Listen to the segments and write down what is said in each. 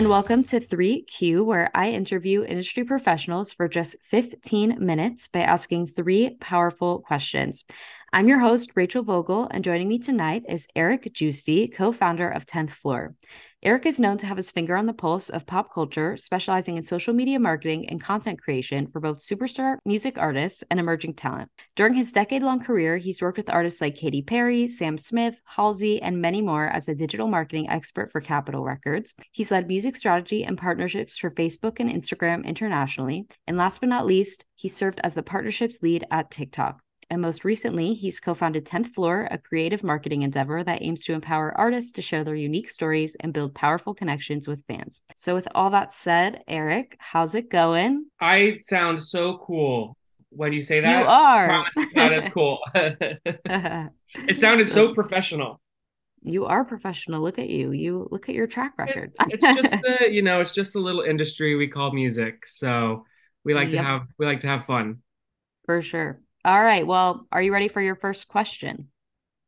and welcome to 3Q, where I interview industry professionals for just 15 minutes by asking three powerful questions. I'm your host, Rachel Vogel, and joining me tonight is Erik Giusti, co founder of 10th Floor. Erik is known to have his finger on the pulse of pop culture, specializing in social media marketing and content creation for both superstar music artists and emerging talent. During his decade long career, he's worked with artists like Katy Perry, Sam Smith, Halsey, and many more as a digital marketing expert for Capitol Records. He's led music strategy and partnerships for Facebook and Instagram internationally. And last but not least, he served as the partnerships lead at TikTok. And most recently, he's co founded 10th Floor, a creative marketing endeavor that aims to empower artists to share their unique stories and build powerful connections with fans. So, with all that said, Erik, how's it going? I sound so cool when you say that. You are. I promise it's not as cool. it sounded so professional. You are professional. Look at you. You look at your track record. It's, it's just a, you know, it's just a little industry we call music. So we like yep. to have we like to have fun. For sure. All right. Well, are you ready for your first question?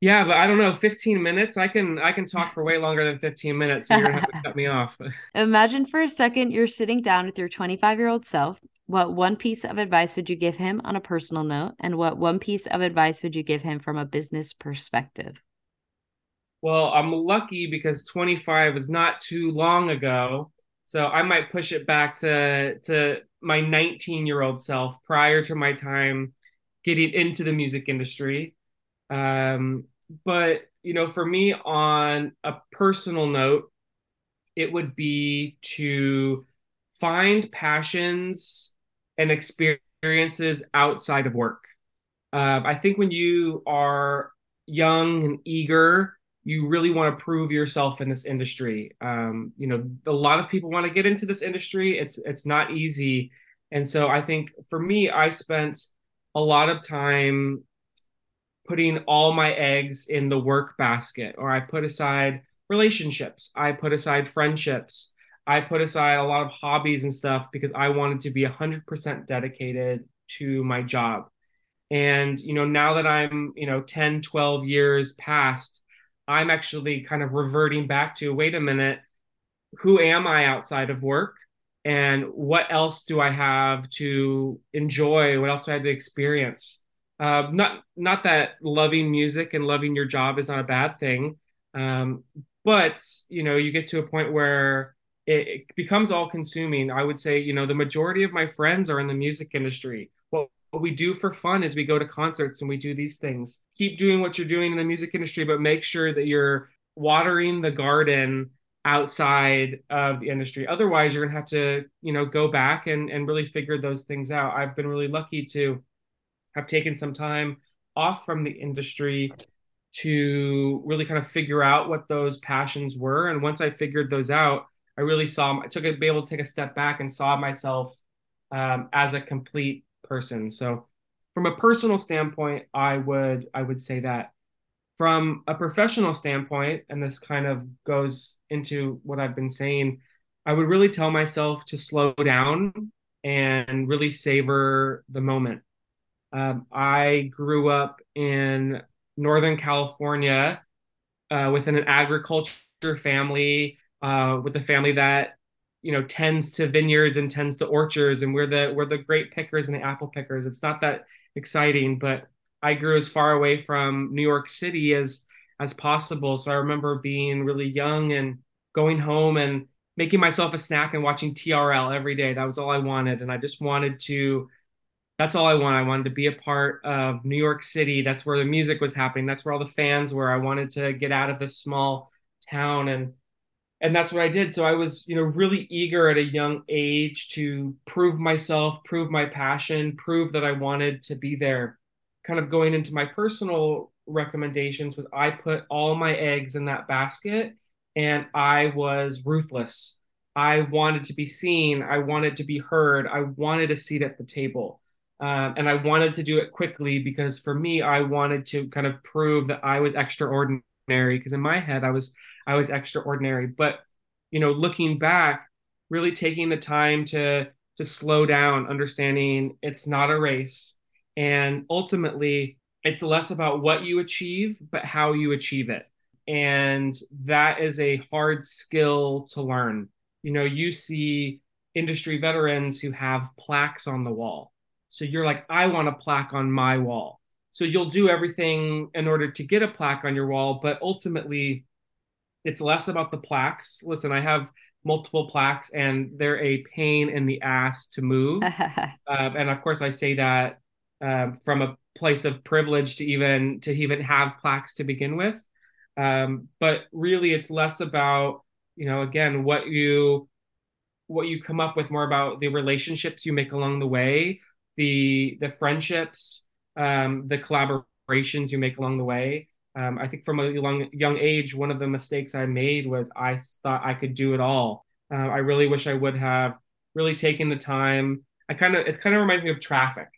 Yeah, but I don't know. 15 minutes. I can I can talk for way longer than 15 minutes. So you're gonna have to cut me off. Imagine for a second you're sitting down with your 25 year old self. What one piece of advice would you give him on a personal note? And what one piece of advice would you give him from a business perspective? Well, I'm lucky because 25 is not too long ago. So I might push it back to to my 19 year old self prior to my time getting into the music industry. Um, but you know, for me, on a personal note, it would be to find passions and experiences outside of work. Uh, I think when you are young and eager, you really want to prove yourself in this industry. Um, you know, a lot of people want to get into this industry. It's it's not easy, and so I think for me, I spent a lot of time putting all my eggs in the work basket, or I put aside relationships, I put aside friendships, I put aside a lot of hobbies and stuff because I wanted to be 100% dedicated to my job. And, you know, now that I'm, you know, 10, 12 years past, I'm actually kind of reverting back to wait a minute, who am I outside of work? And what else do I have to enjoy? What else do I have to experience? Uh, not not that loving music and loving your job is not a bad thing, um, but you know you get to a point where it, it, becomes all consuming. I would say you know the majority of my friends are in the music industry. What, what we do for fun is we go to concerts and we do these things. Keep doing what you're doing in the music industry, but make sure that you're watering the garden outside of the industry. Otherwise, you're gonna have to, you know, go back and and really figure those things out. I've been really lucky to have taken some time off from the industry to really kind of figure out what those passions were. And once I figured those out, I really saw I took a be able to take a step back and saw myself um, as a complete person. So from a personal standpoint, I would I would say that from a professional standpoint, and this kind of goes into what I've been saying, I would really tell myself to slow down and really savor the moment. Um, I grew up in Northern California uh, within an agriculture family, uh, with a family that you know tends to vineyards and tends to orchards, and we're the we're the grape pickers and the apple pickers. It's not that exciting, but I grew as far away from New York City as as possible. So I remember being really young and going home and making myself a snack and watching TRL every day. That was all I wanted. And I just wanted to, that's all I wanted. I wanted to be a part of New York City. That's where the music was happening. That's where all the fans were. I wanted to get out of this small town and and that's what I did. So I was, you know, really eager at a young age to prove myself, prove my passion, prove that I wanted to be there kind of going into my personal recommendations was I put all my eggs in that basket and I was ruthless. I wanted to be seen. I wanted to be heard. I wanted a seat at the table. Um, and I wanted to do it quickly because for me, I wanted to kind of prove that I was extraordinary because in my head, I was I was extraordinary. But you know, looking back, really taking the time to to slow down, understanding it's not a race. And ultimately, it's less about what you achieve, but how you achieve it. And that is a hard skill to learn. you know, you see industry veterans who have plaques on the wall. So you're like, I want a plaque on my wall. So you'll do everything in order to get a plaque on your wall, but ultimately it's less about the plaques. Listen, I have multiple plaques and they're a pain in the ass to move. uh, and of course, I say that uh, from a place of privilege to even to even have plaques to begin with. Um, but really, it's less about you know again what you what you come up with, more about the relationships you make along the way, the the friendships, um, the collaborations you make along the way. Um, I think from a young, young age, one of the mistakes I made was I thought I could do it all. Uh, I really wish I would have really taken the time. I kind of, it kind of reminds me of traffic.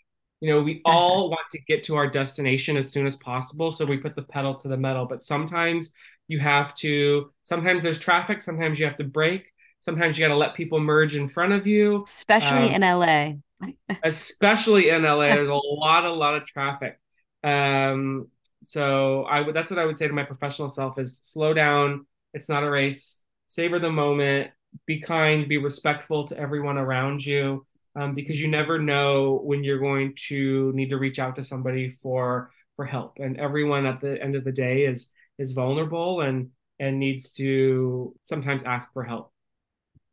You know, we all want to get to our destination as soon as possible. So we put the pedal to the metal. But sometimes you have to, sometimes there's traffic, sometimes you have to brake, sometimes you got to let people merge in front of you. Especially um, in LA. especially in LA. There's a lot, a lot of traffic. Um, so I would that's what I would say to my professional self is slow down. It's not a race. Savor the moment. Be kind. Be respectful to everyone around you, um, because you never know when you're going to need to reach out to somebody for for help. And everyone at the end of the day is is vulnerable and and needs to sometimes ask for help.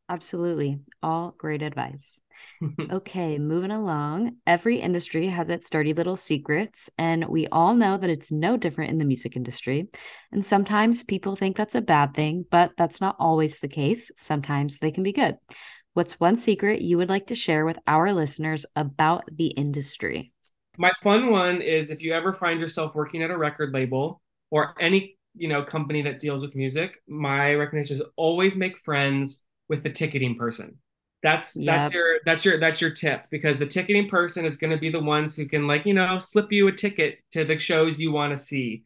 Absolutely. All great advice. okay, moving along. Every industry has its dirty little secrets, and we all know that it's no different in the music industry. And sometimes people think that's a bad thing, but that's not always the case. Sometimes they can be good. What's one secret you would like to share with our listeners about the industry? My fun one is if you ever find yourself working at a record label or any you know company that deals with music, my recommendation is always make friends with the ticketing person. That's yep. that's your that's your that's your tip because the ticketing person is going to be the ones who can like you know slip you a ticket to the shows you want to see.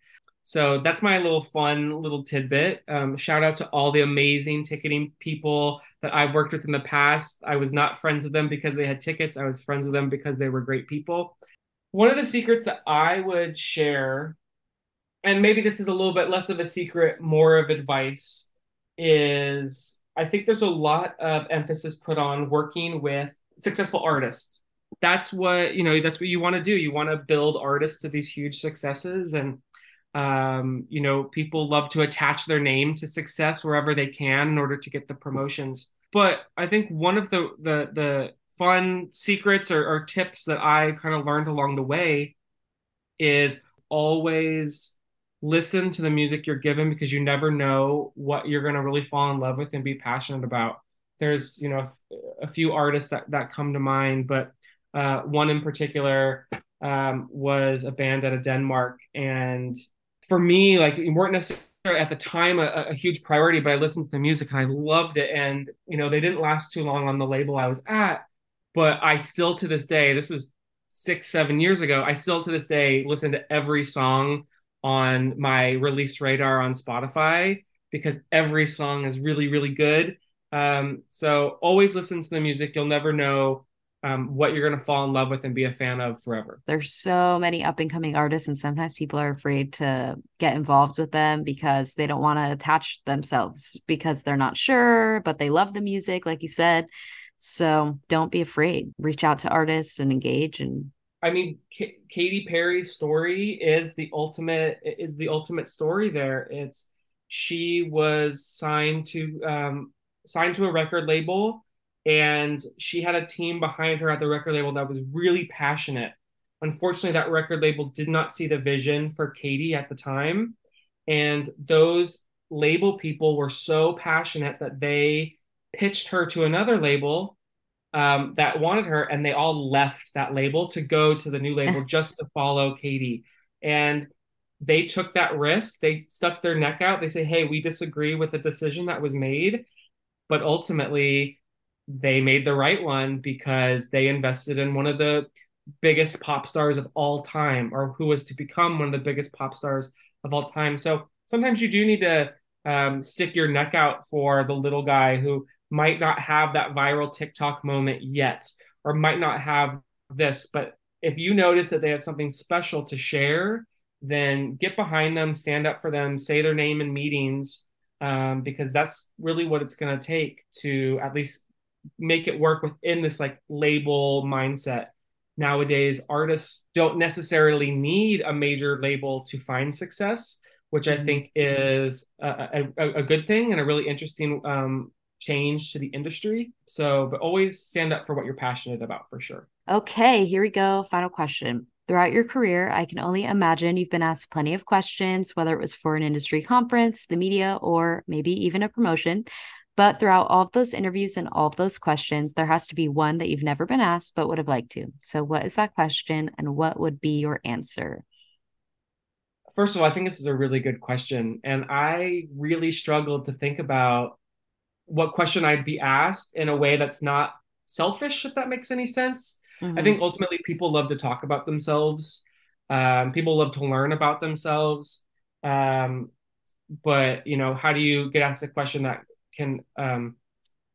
So that's my little fun little tidbit. Um, shout out to all the amazing ticketing people that I've worked with in the past. I was not friends with them because they had tickets. I was friends with them because they were great people. One of the secrets that I would share, and maybe this is a little bit less of a secret, more of advice, is I think there's a lot of emphasis put on working with successful artists. That's what you know. That's what you want to do. You want to build artists to these huge successes, and um, you know, people love to attach their name to success wherever they can in order to get the promotions. But I think one of the the the fun secrets or, or tips that I kind of learned along the way is always listen to the music you're given because you never know what you're going to really fall in love with and be passionate about. There's, you know, a few artists that, that come to mind, but uh, one in particular um, was a band out of Denmark. And for me, like, it weren't necessarily at the time a, a huge priority, but I listened to the music and I loved it. And, you know, they didn't last too long on the label I was at, but I still to this day, this was six, seven years ago, I still to this day listen to every song on my release radar on Spotify because every song is really, really good. Um, so always listen to the music. You'll never know um, what you're going to fall in love with and be a fan of forever. There's so many up and coming artists, and sometimes people are afraid to get involved with them because they don't want to attach themselves because they're not sure, but they love the music, like you said. So don't be afraid. Reach out to artists and engage and I mean, K- Katy Perry's story is the ultimate is the ultimate story. There, it's she was signed to um, signed to a record label, and she had a team behind her at the record label that was really passionate. Unfortunately, that record label did not see the vision for Katy at the time, and those label people were so passionate that they pitched her to another label um, that wanted her, and they all left that label to go to the new label just to follow Katy. And they took that risk. They stuck their neck out. They say, "Hey, we disagree with the decision that was made," but ultimately, they made the right one because they invested in one of the biggest pop stars of all time, or who was to become one of the biggest pop stars of all time. So sometimes you do need to um, stick your neck out for the little guy who might not have that viral TikTok moment yet, or might not have this. But if you notice that they have something special to share, then get behind them, stand up for them, say their name in meetings, um, because that's really what it's going to take to at least make it work within this like label mindset. Nowadays artists don't necessarily need a major label to find success which i mm-hmm. think is a, a, a, good thing and a really interesting um, change to the industry. So but always stand up for what you're passionate about for sure. Okay here we go. Final question. Throughout your career, I can only imagine you've been asked plenty of questions, whether it was for an industry conference, the media, or maybe even a promotion. But throughout all of those interviews and all of those questions, there has to be one that you've never been asked but would have liked to. So, what is that question and what would be your answer? First of all, I think this is a really good question. And I really struggled to think about what question I'd be asked in a way that's not selfish, if that makes any sense. Mm-hmm. I think ultimately people love to talk about themselves. Um, people love to learn about themselves. Um, but you know, how do you get asked a question that can um,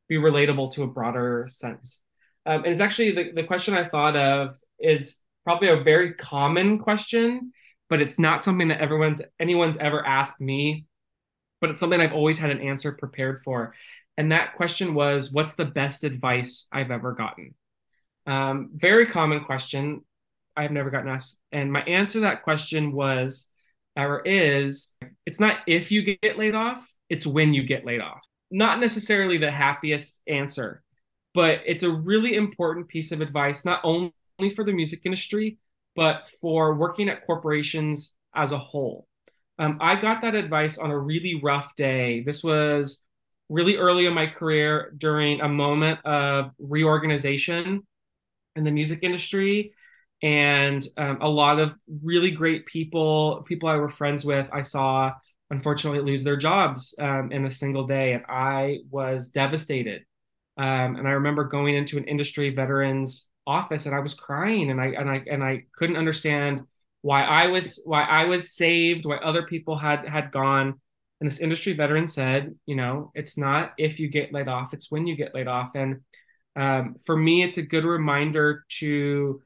be relatable to a broader sense. Um, and it's actually the, the question I thought of is probably a very common question, but it's not something that everyone's anyone's ever asked me, but it's something I've always had an answer prepared for. And that question was, what's the best advice I've ever gotten? Um, very common question. I've never gotten asked. And my answer to that question was, or is, it's not if you get laid off, it's when you get laid off not necessarily the happiest answer, but it's a really important piece of advice, not only for the music industry, but for working at corporations as a whole. Um, I got that advice on a really rough day. This was really early in my career during a moment of reorganization in the music industry. And um, a lot of really great people, people I were friends with, I saw unfortunately lose their jobs um, in a single day. And I was devastated. Um, and I remember going into an industry veterans office and I was crying and I and I and I couldn't understand why I was why I was saved, why other people had had gone. And this industry veteran said, you know, it's not if you get laid off, it's when you get laid off. And um, for me, it's a good reminder to,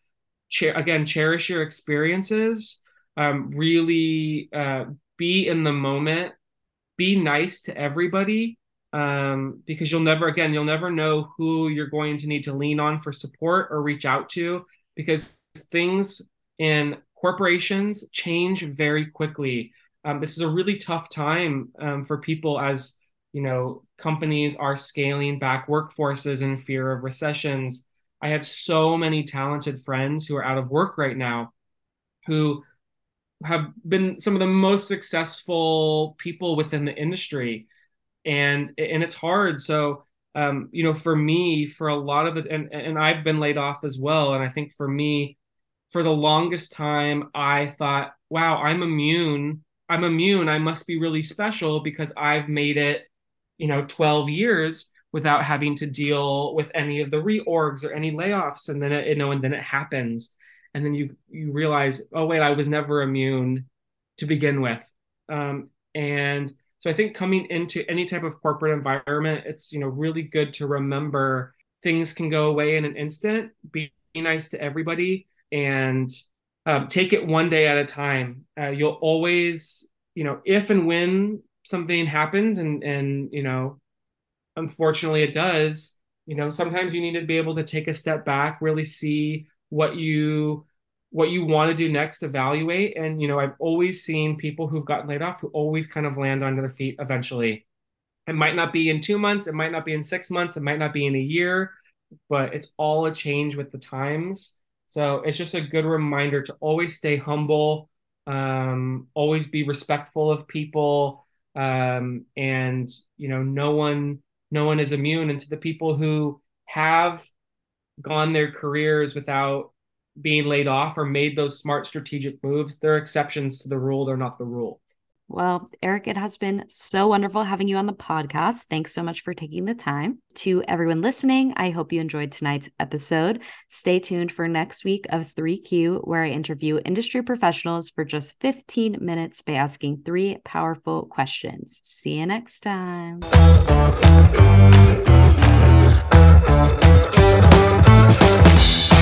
again, cherish your experiences. Um, really uh, be in the moment, be nice to everybody um, because you'll never, again, you'll never know who you're going to need to lean on for support or reach out to because things in corporations change very quickly. Um, this is a really tough time um, for people as you know companies are scaling back workforces in fear of recessions. I have so many talented friends who are out of work right now, who have been some of the most successful people within the industry. And and it's hard. So um, you know for me for a lot of it and and I've been laid off as well. And I think for me for the longest time I thought wow I'm immune. I'm immune. I must be really special because I've made it you know 12 years without having to deal with any of the reorgs or any layoffs. And then it, you know and then it happens and then you you realize oh wait i was never immune to begin with. Um, and so i think coming into any type of corporate environment it's you know really good to remember things can go away in an instant. Be nice to everybody and um, take it one day at a time. Uh, you'll always you know if and when something happens and and you know unfortunately it does you know sometimes you need to be able to take a step back really see what you what you want to do next evaluate. And you know i've always seen people who've gotten laid off who always kind of land on their feet eventually. It might not be in two months it might not be in six months it might not be in a year but it's all a change with the times. So it's just a good reminder to always stay humble um, always be respectful of people um, and you know no one no one is immune and to the people who have gone their careers without being laid off or made those smart strategic moves. They're exceptions to the rule, they're not the rule. Well, Erik, it has been so wonderful having you on the podcast. Thanks so much for taking the time. To everyone listening, I hope you enjoyed tonight's episode. Stay tuned for next week of 3Q, where I interview industry professionals for just 15 minutes by asking three powerful questions. See you next time. Bye.